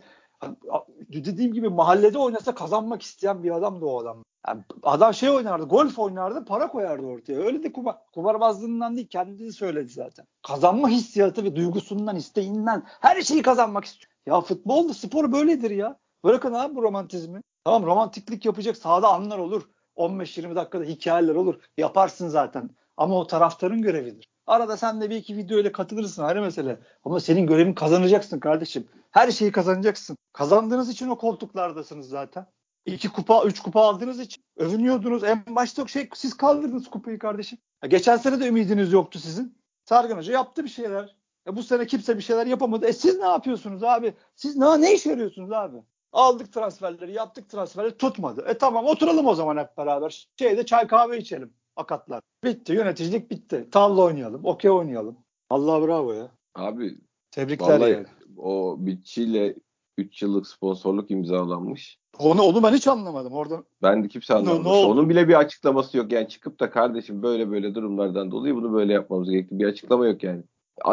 dediğim gibi mahallede oynasa kazanmak isteyen bir adamdı o adam. Yani adam şey oynardı, golf oynardı, para koyardı ortaya. Öyle de kumar, kumarbazlığından değil, kendisi söyledi zaten. Kazanma hissiyatı ve duygusundan, isteğinden her şeyi kazanmak istiyor. Ya futbol da spor böyledir ya. Bırakın abi bu romantizmi. Tamam romantiklik yapacak sahada anlar olur. 15-20 dakikada hikayeler olur. Yaparsın zaten. Ama o taraftarın görevidir. Arada sen de bir iki video ile katılırsın ayrı mesele. Ama senin görevin kazanacaksın kardeşim. Her şeyi kazanacaksın. Kazandığınız için o koltuklardasınız zaten. İki kupa, üç kupa aldığınız için övünüyordunuz. En başta şey siz kaldırdınız kupayı kardeşim. Ya geçen sene de ümidiniz yoktu sizin. Sargın Hoca yaptı bir şeyler. E bu sene kimse bir şeyler yapamadı. E siz ne yapıyorsunuz abi? Siz ne, ne iş yarıyorsunuz abi? Aldık transferleri, yaptık transferleri tutmadı. E tamam oturalım o zaman hep beraber. Şeyde çay kahve içelim akatlar. Bitti yöneticilik bitti. Tavla oynayalım, okey oynayalım. Allah bravo ya. Abi tebrikler yani. O bitçiyle 3 yıllık sponsorluk imzalanmış. Onu onu ben hiç anlamadım orada. Ben de kimse anlamadı. Ne, ne Onun bile bir açıklaması yok. Yani çıkıp da kardeşim böyle böyle durumlardan dolayı bunu böyle yapmamız gerekti. Bir açıklama yok yani.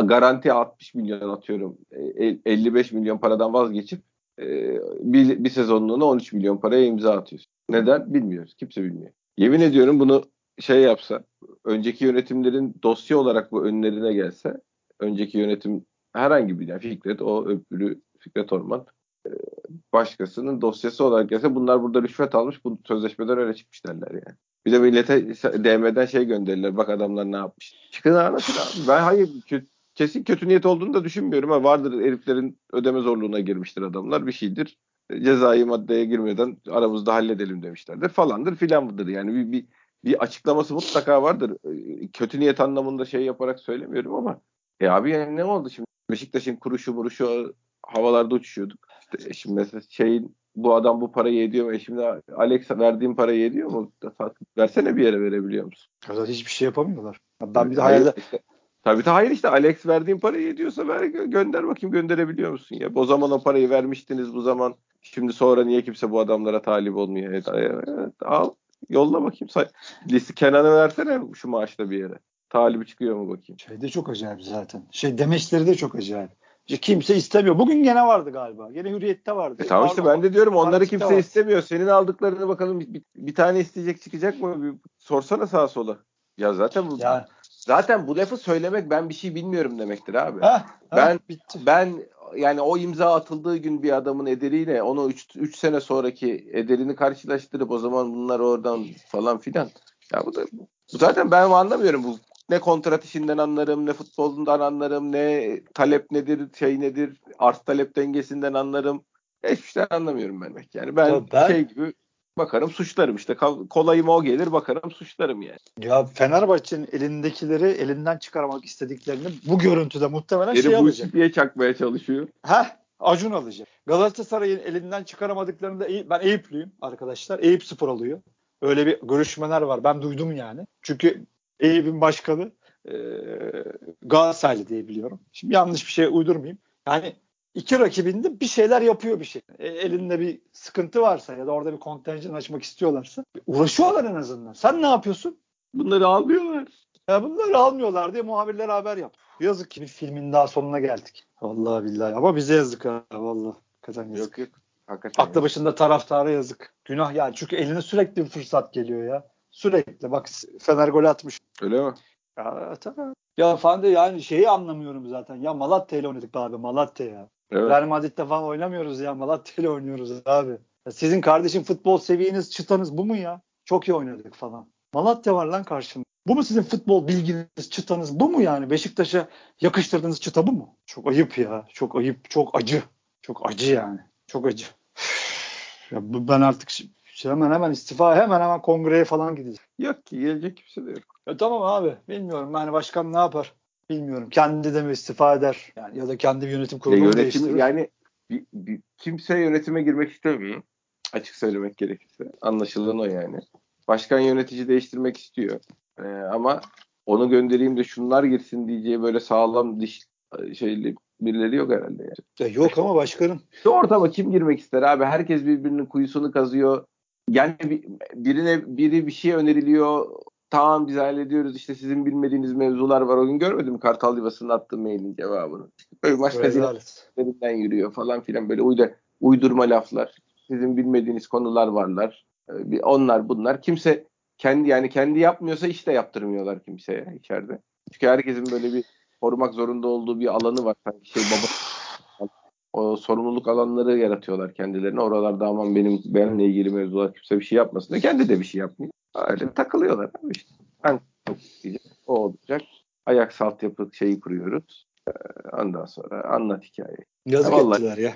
Garanti 60 milyon atıyorum. 55 e, milyon paradan vazgeçip e, bir, bir sezonluğuna 13 milyon paraya imza atıyorsun. Neden? Bilmiyoruz. Kimse bilmiyor. Yemin ediyorum bunu şey yapsa, önceki yönetimlerin dosya olarak bu önlerine gelse, önceki yönetim herhangi bir yani Fikret, o öbürü Fikret Orman e, başkasının dosyası olarak gelse bunlar burada rüşvet almış bu sözleşmeden öyle çıkmış derler yani. Bir de millete DM'den şey gönderirler bak adamlar ne yapmış. Çıkın anlatın abi. Ben hayır kesin kötü niyet olduğunu da düşünmüyorum. Ha, vardır heriflerin ödeme zorluğuna girmiştir adamlar bir şeydir. Cezai maddeye girmeden aramızda halledelim demişlerdir falandır filandır. Yani bir, bir, bir açıklaması mutlaka vardır. Kötü niyet anlamında şey yaparak söylemiyorum ama e abi yani ne oldu şimdi? Beşiktaş'ın kuruşu muruşu havalarda uçuşuyorduk. İşte şimdi mesela şeyin bu adam bu parayı ediyor mu? E şimdi Alex verdiğim parayı ediyor mu? Versene bir yere verebiliyor musun? hiçbir şey yapamıyorlar. Ben bir de hayalde işte, Tabii de hayır işte Alex verdiğin parayı ediyorsa ver gönder bakayım gönderebiliyor musun ya? O zaman o parayı vermiştiniz bu zaman. Şimdi sonra niye kimse bu adamlara talip olmuyor? Evet, evet al yolla bakayım. Say Lisi Kenan'ı versene şu maaşla bir yere. Talibi çıkıyor mu bakayım? Şey de çok acayip zaten. Şey demeçleri de çok acayip. Kimse istemiyor. Bugün gene vardı galiba. Gene hürriyette vardı. E tamam işte ben de diyorum onları kimse var. istemiyor. Senin aldıklarını bakalım bir, bir tane isteyecek çıkacak mı? Bir sorsana sağa sola. Ya zaten bu ya, Zaten bu lafı söylemek ben bir şey bilmiyorum demektir abi. Ha, ben ha, bitti. ben yani o imza atıldığı gün bir adamın ederiyle onu 3 sene sonraki ederini karşılaştırıp o zaman bunlar oradan falan filan. Ya bu da bu zaten ben anlamıyorum bu ne kontrat işinden anlarım, ne futbolundan anlarım, ne talep nedir, şey nedir, arz talep dengesinden anlarım. Hiçbir şey anlamıyorum ben. Yani ben, ben şey gibi bakarım suçlarım işte kolayıma o gelir bakarım suçlarım yani. Ya Fenerbahçe'nin elindekileri elinden çıkarmak istediklerini bu görüntüde muhtemelen Beni şey bu alacak. diye çakmaya çalışıyor. Heh Acun alacak. Galatasaray'ın elinden çıkaramadıklarını da ben Eyüplüyüm arkadaşlar. Eyüp Spor alıyor. Öyle bir görüşmeler var. Ben duydum yani. Çünkü Eyüp'ün başkanı e, Galatasaraylı diye biliyorum. Şimdi yanlış bir şey uydurmayayım. Yani iki rakibinde bir şeyler yapıyor bir şey. E, elinde bir sıkıntı varsa ya da orada bir kontenjan açmak istiyorlarsa uğraşıyorlar en azından. Sen ne yapıyorsun? Bunları almıyorlar. Ya bunları almıyorlar diye muhabirler haber yap. Yazık ki bir filmin daha sonuna geldik. Vallahi billahi ama bize yazık ha vallahi. Hakikaten yazık. Yok yok. Hakikaten. Aklı başında taraftara yazık. Günah yani çünkü eline sürekli bir fırsat geliyor ya. Sürekli bak Fener gol atmış. Öyle mi? Ya tamam. Ya falan de yani şeyi anlamıyorum zaten. Ya Malatya ile oynadık abi Malatya ya. Evet. Real Madrid'de falan oynamıyoruz ya. Malatya ile oynuyoruz abi. Ya sizin kardeşim futbol seviyeniz, çıtanız bu mu ya? Çok iyi oynadık falan. Malatya var lan karşında. Bu mu sizin futbol bilginiz, çıtanız bu mu yani? Beşiktaş'a yakıştırdığınız çıta bu mu? Çok ayıp ya. Çok ayıp, çok acı. Çok acı yani. Çok acı. ya ben artık şi- hemen hemen istifa hemen hemen kongreye falan gideceğim. Yok ki gelecek kimse de yok. Ya tamam abi bilmiyorum yani başkan ne yapar bilmiyorum. Kendi de mi istifa eder yani ya da kendi yönetim Ya kurulu mu yönetim değiştirir. yani bir, bir- kimse yönetime girmek istemiyor. Açık söylemek gerekirse. Anlaşılan o yani. Başkan yönetici değiştirmek istiyor. Ee, ama onu göndereyim de şunlar girsin diyeceği böyle sağlam diş şeyli birileri yok herhalde yani. Ya yok ama başkanın Şu ortama kim girmek ister abi? Herkes birbirinin kuyusunu kazıyor. Yani bir- birine biri bir şey öneriliyor. Tamam biz hallediyoruz. İşte sizin bilmediğiniz mevzular var. O gün görmedim mi Kartal Yuvası'nın attığı mailin cevabını. Böyle başka üzerinden yürüyor falan filan böyle uyda, uydurma laflar. Sizin bilmediğiniz konular varlar. Ee, bir- Onlar bunlar. Kimse kendi yani kendi yapmıyorsa iş de yaptırmıyorlar kimseye içeride. Çünkü herkesin böyle bir korumak zorunda olduğu bir alanı var. Sanki şey baba o sorumluluk alanları yaratıyorlar kendilerine. Oralarda aman benim benimle ilgili mevzular kimse bir şey yapmasın. Kendi de bir şey yapmıyor. Öyle takılıyorlar işte. Ben çok isteyeceğim. O olacak. Ayak salt yapı şeyi kuruyoruz. Ee, Ondan sonra anlat hikayeyi. Yazık Ya vallahi- ettiler ya.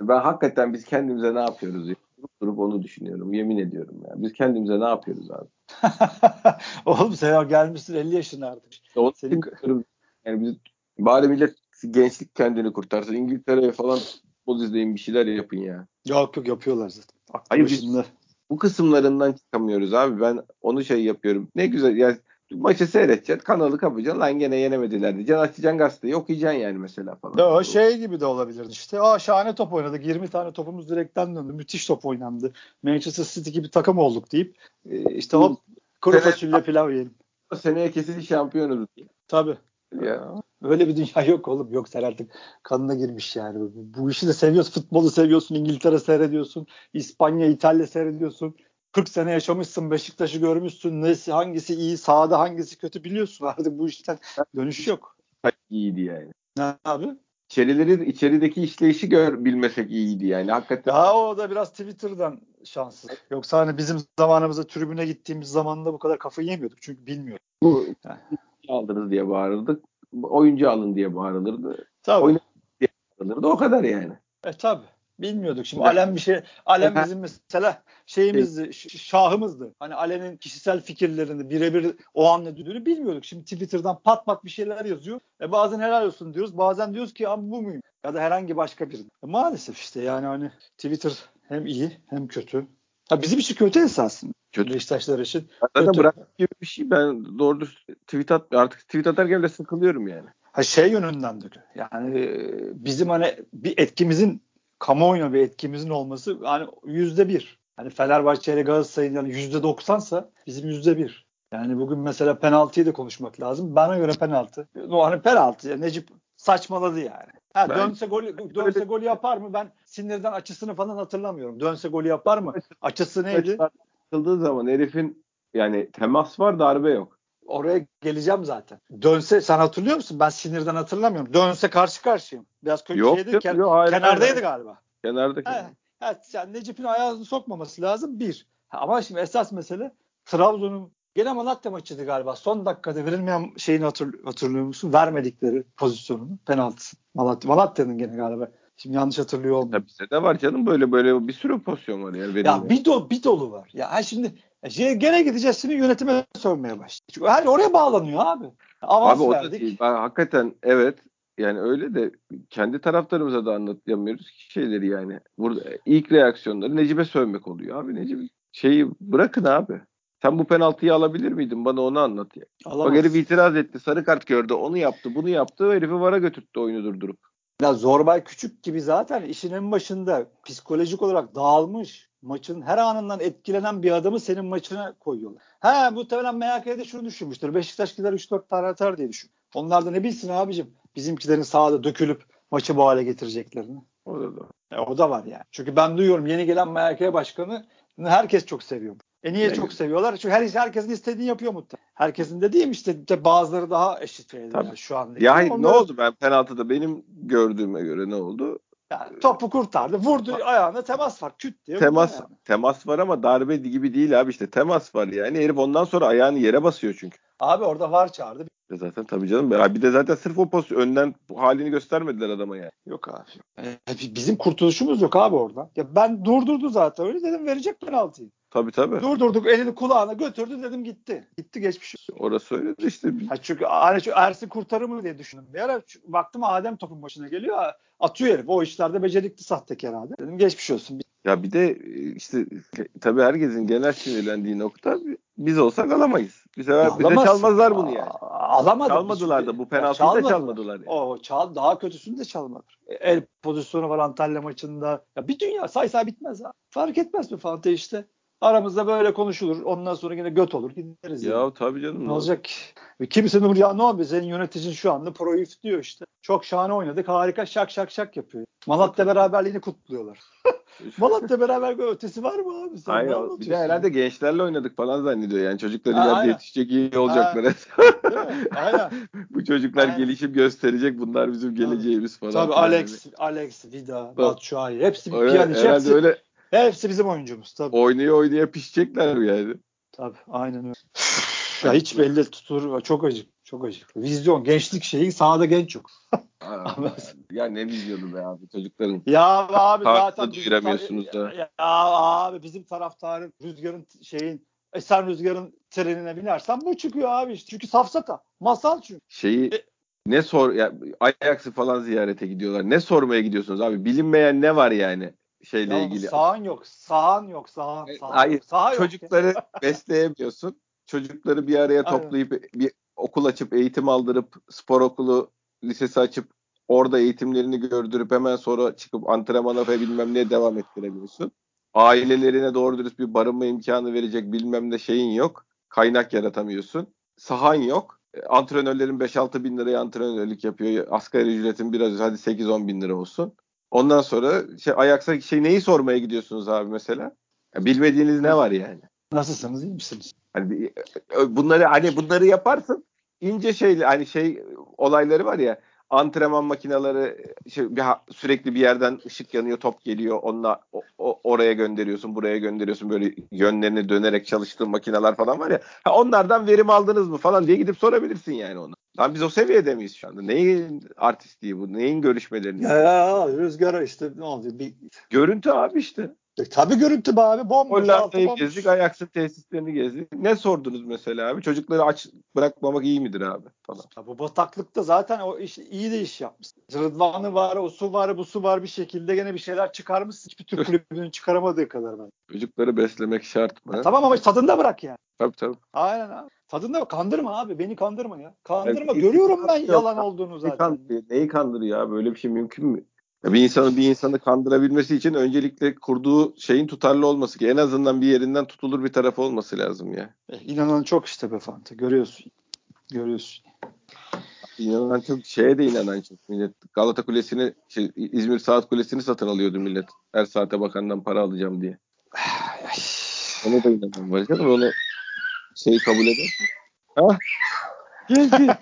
Ben hakikaten biz kendimize ne yapıyoruz? ya? Durup durup onu düşünüyorum. Yemin ediyorum ya. Biz kendimize ne yapıyoruz abi? Oğlum sen gelmişsin 50 yaşına artık. İşte Senin- yani biz bari millet gençlik kendini kurtarsın. İngiltere'ye falan futbol izleyin bir şeyler yapın ya. Yok yok yapıyorlar zaten. Aklı Hayır, biz-. Bu kısımlarından çıkamıyoruz abi. Ben onu şey yapıyorum. Ne güzel yani maçı seyredeceksin. Kanalı kapacaksın. Lan gene yenemediler diyeceksin. Açacaksın gazeteyi okuyacaksın yani mesela falan. Ya o şey gibi de olabilir işte. Aa şahane top oynadık. 20 tane topumuz direkten döndü. Müthiş top oynandı. Manchester City gibi takım olduk deyip e, işte hop kuru fasulye pilav yiyelim. Seneye kesin şampiyonuz. Tabii. Ya. Öyle bir dünya yok oğlum. Yok sen artık kanına girmiş yani. Bu, işi de seviyorsun. Futbolu seviyorsun. İngiltere seyrediyorsun. İspanya, İtalya seyrediyorsun. 40 sene yaşamışsın. Beşiktaş'ı görmüşsün. Nesi, hangisi iyi, sahada hangisi kötü biliyorsun. Artık bu işten dönüş yok. iyiydi yani. Ne abi? İçerileri, içerideki işleyişi gör bilmesek iyiydi yani. Hakikaten Ya o da biraz Twitter'dan şanssız. Yoksa hani bizim zamanımızda tribüne gittiğimiz zamanda bu kadar kafayı yemiyorduk. Çünkü bilmiyorduk. bu. Aldınız diye bağırırdık. Oyuncu alın diye bağırılırdı. Tabii. Oyna- Bağırılırdı. O kadar yani. E tabii. Bilmiyorduk. Şimdi. Alem bir şey Alem bizim mesela şeyimizdi, şahımızdı. Hani Alem'in kişisel fikirlerini birebir o an ne dediğini bilmiyorduk. Şimdi Twitter'dan pat pat bir şeyler yazıyor. E bazen helal olsun diyoruz. Bazen diyoruz ki abi bu muyum? Ya da herhangi başka biri. E maalesef işte yani hani Twitter hem iyi hem kötü. Ha bizim için kötü esasında. Kötü. Beşiktaşlar için. Zaten bırak gibi bir şey. Ben doğru tweet at artık tweet atarken bile sıkılıyorum yani. Ha şey yönünden de. Yani e, bizim hani bir etkimizin kamuoyuna bir etkimizin olması hani yüzde bir. Hani Fenerbahçe ile Galatasaray'ın yani yüzde doksansa bizim yüzde bir. Yani bugün mesela penaltıyı da konuşmak lazım. Bana göre penaltı. O hani penaltı. Ya Necip saçmaladı yani. Ha, Ben- dönse gol dönse gol yapar mı? Ben sinirden açısını falan hatırlamıyorum. Dönse gol yapar mı? Açısı neydi? Sıkıldığı zaman herifin yani temas var darbe yok. Oraya geleceğim zaten. Dönse sen hatırlıyor musun? Ben sinirden hatırlamıyorum. Dönse karşı karşıyayım. Biraz kötü Yok şeydi. ken- yok, hayır, kenardaydı hayır. galiba. Kenardaki. He, he, yani Necip'in ayağını sokmaması lazım bir. Ha, Ama şimdi esas mesele Trabzon'un gene Malatya maçıydı galiba. Son dakikada verilmeyen şeyini hatır, hatırlıyor musun? Vermedikleri pozisyonunu, penaltısı. Malatya, Malatya'nın gene galiba. Şimdi yanlış hatırlıyor olmayayım. Ya bizde de var canım böyle böyle bir sürü pozisyon var yani benim. Ya bir, do, bir dolu var. Ya şimdi şey, gene gideceğiz şimdi yönetime sövmeye başlayacak. Çünkü her oraya bağlanıyor abi. Avans Abi o da verdik. değil. Ben hakikaten evet yani öyle de kendi taraftarımıza da anlatamıyoruz ki şeyleri yani. Burada ilk reaksiyonları Necip'e sövmek oluyor abi. Necip şeyi bırakın abi. Sen bu penaltıyı alabilir miydin? Bana onu anlat ya. Alamaz. Bak herif itiraz etti. Sarı kart gördü. Onu yaptı. Bunu yaptı. Herifi vara götürttü oyunu durdurup. Ya Zorbay Küçük gibi zaten işin en başında psikolojik olarak dağılmış. Maçın her anından etkilenen bir adamı senin maçına koyuyorlar. Ha muhtemelen MHK'de şunu düşünmüştür. Beşiktaş gider 3-4 tane atar diye düşün. Onlar da ne bilsin abicim bizimkilerin sahada dökülüp maçı bu hale getireceklerini. O da da. E, o da var yani. Çünkü ben duyuyorum yeni gelen MHK başkanı herkes çok seviyor. E niye Ne çok seviyorlar? Çünkü her herkesin istediğini yapıyor muhtemelen. Herkesin dediğim işte, işte bazıları daha eşit şeyler yani şu anda. Ya hayır, ne Onları- oldu ben penaltıda benim gördüğüme göre ne oldu? Yani topu kurtardı. Vurdu ayağına temas var. Küt diye. Temas ayağına. temas var ama darbe gibi değil abi işte temas var yani. Herif ondan sonra ayağını yere basıyor çünkü. Abi orada var çağırdı. Zaten tabii canım. Bir de zaten sırf o pozisyon önden halini göstermediler adama yani. Yok abi. E, bizim kurtuluşumuz yok abi oradan. Ya ben durdurdu zaten öyle dedim verecek penaltıyı. Tabii tabii. Durdurduk elini kulağına götürdü dedim gitti. Gitti geçmiş. Orası öyle de işte. Ha çünkü hani şu Ersin kurtarır mı diye düşündüm. Bir ara baktım Adem topun başına geliyor. Atıyor herif. O işlerde becerikli sahtekar abi. Dedim geçmiş olsun. Ya bir de e, işte tabii herkesin genel sinirlendiği nokta biz olsak alamayız. Bize, bize Alamazsın. çalmazlar bunu yani. Aa, Alamadı. Çalmadılar da bu penaltıyı da çalmadılar yani. O çal daha kötüsünü de çalmadılar. E, El pozisyonu var Antalya maçında. Ya bir dünya say say bitmez ha. Fark etmez mi Fante işte. Aramızda böyle konuşulur. Ondan sonra yine göt olur gideriz. yani. Ya tabii canım. Ne olacak ki? Ve Kimsenin ya ne oldu? Senin yöneticin şu anda pro if diyor işte. Çok şahane oynadık. Harika şak şak şak yapıyor. Malatya beraberliğini kutluyorlar. Malatya beraber ötesi var mı abi? Sen Hayır, bir de herhalde gençlerle oynadık falan zannediyor yani çocuklar Ha, ileride aynen. yetişecek iyi olacaklar. Aynen. Bu çocuklar Aynen. gelişim gösterecek bunlar bizim geleceğimiz falan. Tabii filan Alex, Alex, Vida, Batshuayi hepsi Öyle, Pjanic herhalde hepsi, öyle hepsi bizim oyuncumuz tabii. oynaya oynaya pişecekler yani. Tabii aynen öyle. ya hiç belli tutulur. Çok acık. Çok acık. Vizyon, gençlik şeyi sahada genç yok. Aa, ya ne vizyonu be abi çocukların. Ya abi zaten duyuramıyorsunuz da. Ya, ya abi bizim taraftarın rüzgarın şeyin esen rüzgarın trenine binersen bu çıkıyor abi işte. Çünkü safsata. Masal çünkü. Şeyi E- ne sor ya Ajax'ı falan ziyarete gidiyorlar. Ne sormaya gidiyorsunuz abi? Bilinmeyen ne var yani şeyle Ya ilgili? Sahan yok. Sahan yok. Sahan. E, sahan hayır, yok. Saha yok. Çocukları besleyemiyorsun. Çocukları bir araya Aynen. toplayıp bir okul açıp eğitim aldırıp spor okulu lisesi açıp orada eğitimlerini gördürüp hemen sonra çıkıp antrenmana ve bilmem neye devam ettirebiliyorsun. Ailelerine doğru dürüst bir barınma imkanı verecek bilmem ne şeyin yok. Kaynak yaratamıyorsun. Sahan yok. E, Antrenörlerin 5-6 bin liraya antrenörlük yapıyor. Asgari ücretin biraz hadi 8-10 bin lira olsun. Ondan sonra şey Ajax'a şey neyi sormaya gidiyorsunuz abi mesela? Ya bilmediğiniz ne var yani? Nasılsınız? iyi misiniz? Hani bir- bunları hani bunları yaparsın ince şeyli hani şey olayları var ya antrenman makineleri şey, bir, sürekli bir yerden ışık yanıyor top geliyor onunla o- o- oraya gönderiyorsun buraya gönderiyorsun böyle yönlerini dönerek çalıştığın makineler falan var ya ha, onlardan verim aldınız mı falan diye gidip sorabilirsin yani onu. Lan biz o seviyede miyiz şu anda? Neyin artistliği bu? Neyin görüşmeleri? Ya, ya rüzgara işte ne oluyor? Bir, Görüntü abi işte. E, tabii görüntü be abi. Bomboş. altı Hollanda'yı gezdik, Ajax'ın tesislerini gezdik. Ne sordunuz mesela abi? Çocukları aç bırakmamak iyi midir abi falan. Ya bu bataklıkta zaten o iş iyi de iş yapmış. Rıdvan'ı var, o su var, bu su var bir şekilde gene bir şeyler çıkarmışsın. Hiçbir Türk kulübünün çıkaramadığı kadar ben. Çocukları beslemek şart mı? Tamam ama tadında bırak yani. Tabii tabii. Aynen abi. Tadında kandırma abi. Beni kandırma ya. Kandırma. Evet, Görüyorum ben yalan olduğunu Neyi, zaten. kandırıyor? Neyi kandırıyor ya? Böyle bir şey mümkün mü? Bir insanın bir insanı kandırabilmesi için öncelikle kurduğu şeyin tutarlı olması ki en azından bir yerinden tutulur bir tarafı olması lazım ya. E, inanan çok işte be Fante. Görüyorsun. Görüyorsun. İnanan çok şeye de inanan çok millet. Galata Kulesi'ni şey, İzmir Saat Kulesi'ni satın alıyordu millet. Her saate bakandan para alacağım diye. Ona da inanan var canım. Onu şey kabul eder. Ha? Geldi.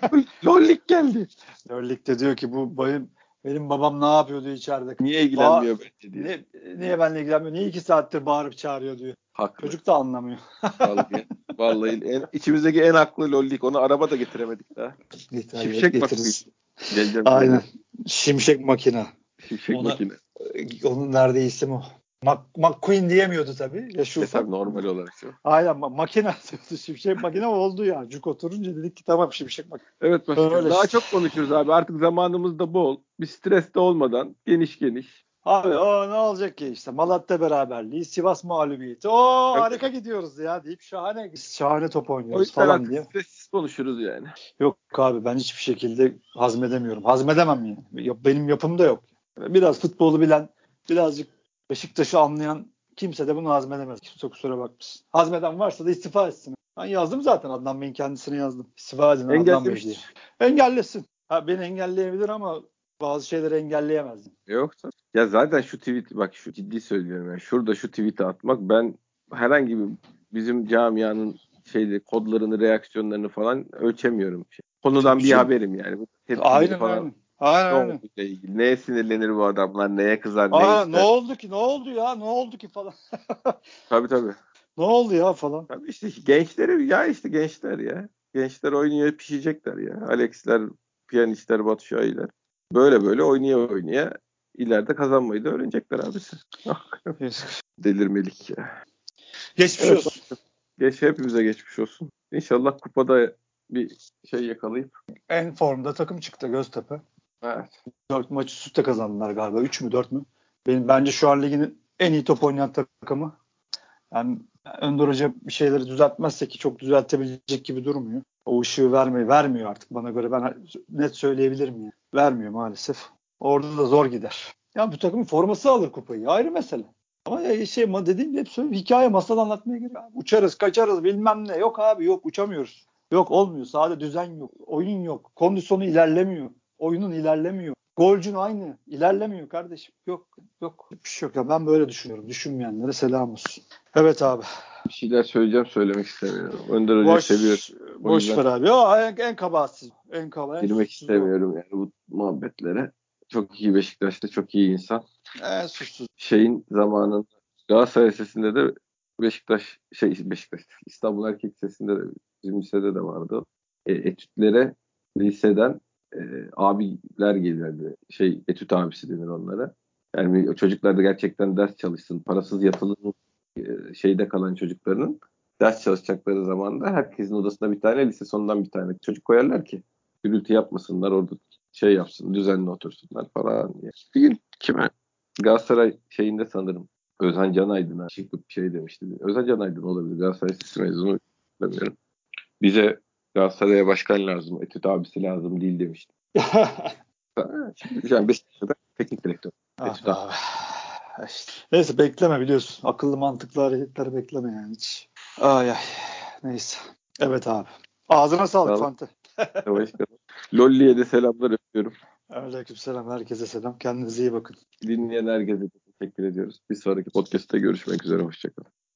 Lollik geldi. Lörlik'te diyor ki bu benim, benim babam ne yapıyordu içeride? Niye ilgilenmiyor bence diye. Ne, niye benimle ilgilenmiyor? Niye iki saattir bağırıp çağırıyor diyor. Haklı. Çocuk da anlamıyor. Vallahi, vallahi en, içimizdeki en haklı lollik. Onu araba da getiremedik daha. Şimşek getiririz. Geleceğim. Aynen. Şimşek makina. Şimşek Ona- makine. Onun isim o. Mac, McQueen diyemiyordu tabii. Ya şu E tabii normal olarak. şu. Aynen ma- makine diyordu. Şimşek makine oldu ya. Cuk oturunca dedik ki tamam şimşek makine. Evet başkanım. Öyle. Daha çok konuşuruz abi. Artık zamanımız da bol. Bir stres de olmadan geniş geniş. Abi o ne olacak ki işte Malatya beraberliği, Sivas mağlubiyeti. O Evet. harika gidiyoruz ya deyip şahane şahane top oynuyoruz falan diye. sessiz konuşuruz yani. Yok abi ben hiçbir şekilde hazmedemiyorum. Hazmedemem yani. Ya- Benim yapımda yok. Biraz futbolu bilen, birazcık Beşiktaş'ı anlayan kimse de bunu hazmedemez. Kimse kusura bakmasın. Hazmeden varsa da istifa etsin. Ben yazdım zaten Adnan Bey'in kendisine yazdım. İstifa edin Adnan Bey diye. Engellesin. Ha, beni engelleyebilir ama bazı şeyleri engelleyemez. Yok tabii. Ya zaten şu tweet bak şu ciddi söylüyorum yani. Şurada şu tweet'i atmak ben herhangi bir bizim camianın şeyde kodlarını, reaksiyonlarını falan ölçemiyorum. Konudan bir Şey- haberim yani. Bu tepkileri Aynen falan aynen. Aynen ne ilgili. Neye sinirlenir bu adamlar, neye kızar, ne Aa, ister. ne oldu ki? Ne oldu ya? Ne oldu ki falan. Tabii tabii. ne oldu ya falan. Tabii işte gençleri ya işte gençler ya. Gençler oynuyor pişecekler ya. Alex'ler, piyanistler, Batu Şahinler. Böyle böyle oynaya oynaya ileride kazanmayı da öğrenecekler abisi. Delirmelik ya. Geçmiş Evet. olsun. Geç hepimize geçmiş olsun. İnşallah kupada bir şey yakalayıp. En formda takım çıktı Göztepe. Evet. 4 maç üst üste kazandılar galiba. 3 mü 4 mü? Benim bence şu an ligin en iyi top oynayan takımı. Yani Önder Hoca bir şeyleri düzeltmezse ki çok düzeltebilecek gibi durmuyor. O ışığı vermiyor, vermiyor artık bana göre. Ben net söyleyebilirim yani. Vermiyor maalesef. Orada da zor gider. Ya bu takımın forması alır kupayı. Ayrı mesele. Ama şey dediğim gibi hep söylüyorum. Hikaye masal anlatmaya gerek. yok. Uçarız, kaçarız bilmem ne. Yok abi yok uçamıyoruz. Yok olmuyor. Sahada düzen yok. Oyun yok. Kondisyonu ilerlemiyor. Oyunun ilerlemiyor. Golcün aynı. İlerlemiyor kardeşim. Yok yok. Bir şey yok ya. Ben böyle düşünüyorum. Düşünmeyenlere selam olsun. Evet abi. Bir şeyler söyleyeceğim söylemek istemiyorum. Önder Hoca'yı Boş, seviyorum. O boş yüzden ver abi. O en, en kabahatsiz. En kaba. En Girmek o. istemiyorum yani bu muhabbetlere. Çok iyi Beşiktaş'ta çok iyi insan. En suçsuz. Şeyin zamanın Galatasaray Lisesi'nde de Beşiktaş şey Beşiktaş İstanbul Erkek Lisesi'nde de bizim lisede de vardı. E, etütlere liseden e, abiler gelirdi. Şey etüt abisi denir onlara. Yani çocuklar da gerçekten ders çalışsın. Parasız yatılı e, şeyde kalan çocukların ders çalışacakları zaman da herkesin odasına bir tane lise sonundan bir tane çocuk koyarlar ki gürültü yapmasınlar orada şey yapsın düzenli otursunlar falan diye. Bir gün kime Galatasaray şeyinde sanırım Özhan Canaydın'a çıkıp şey demişti. Özhan Canaydın olabilir. Galatasaray Lisesi mezunu bilmiyorum. Bize Galatasaray'a başkan lazım, etüt abisi lazım değil demişti. Ha, Şimdi yani Beşiktaş'ta teknik direktör. Ah Etüt abi. İşte. Neyse bekleme biliyorsun. Akıllı mantıklı hareketleri bekleme yani hiç. Ay ay. Neyse. Evet abi. Ağzına sağlık Sağ. Fante. Lolli'ye de selamlar öpüyorum. Aleykümselam. Herkese selam. Kendinize iyi bakın. Dinleyen herkese teşekkür ediyoruz. Bir sonraki podcast'ta görüşmek üzere. Hoşçakalın.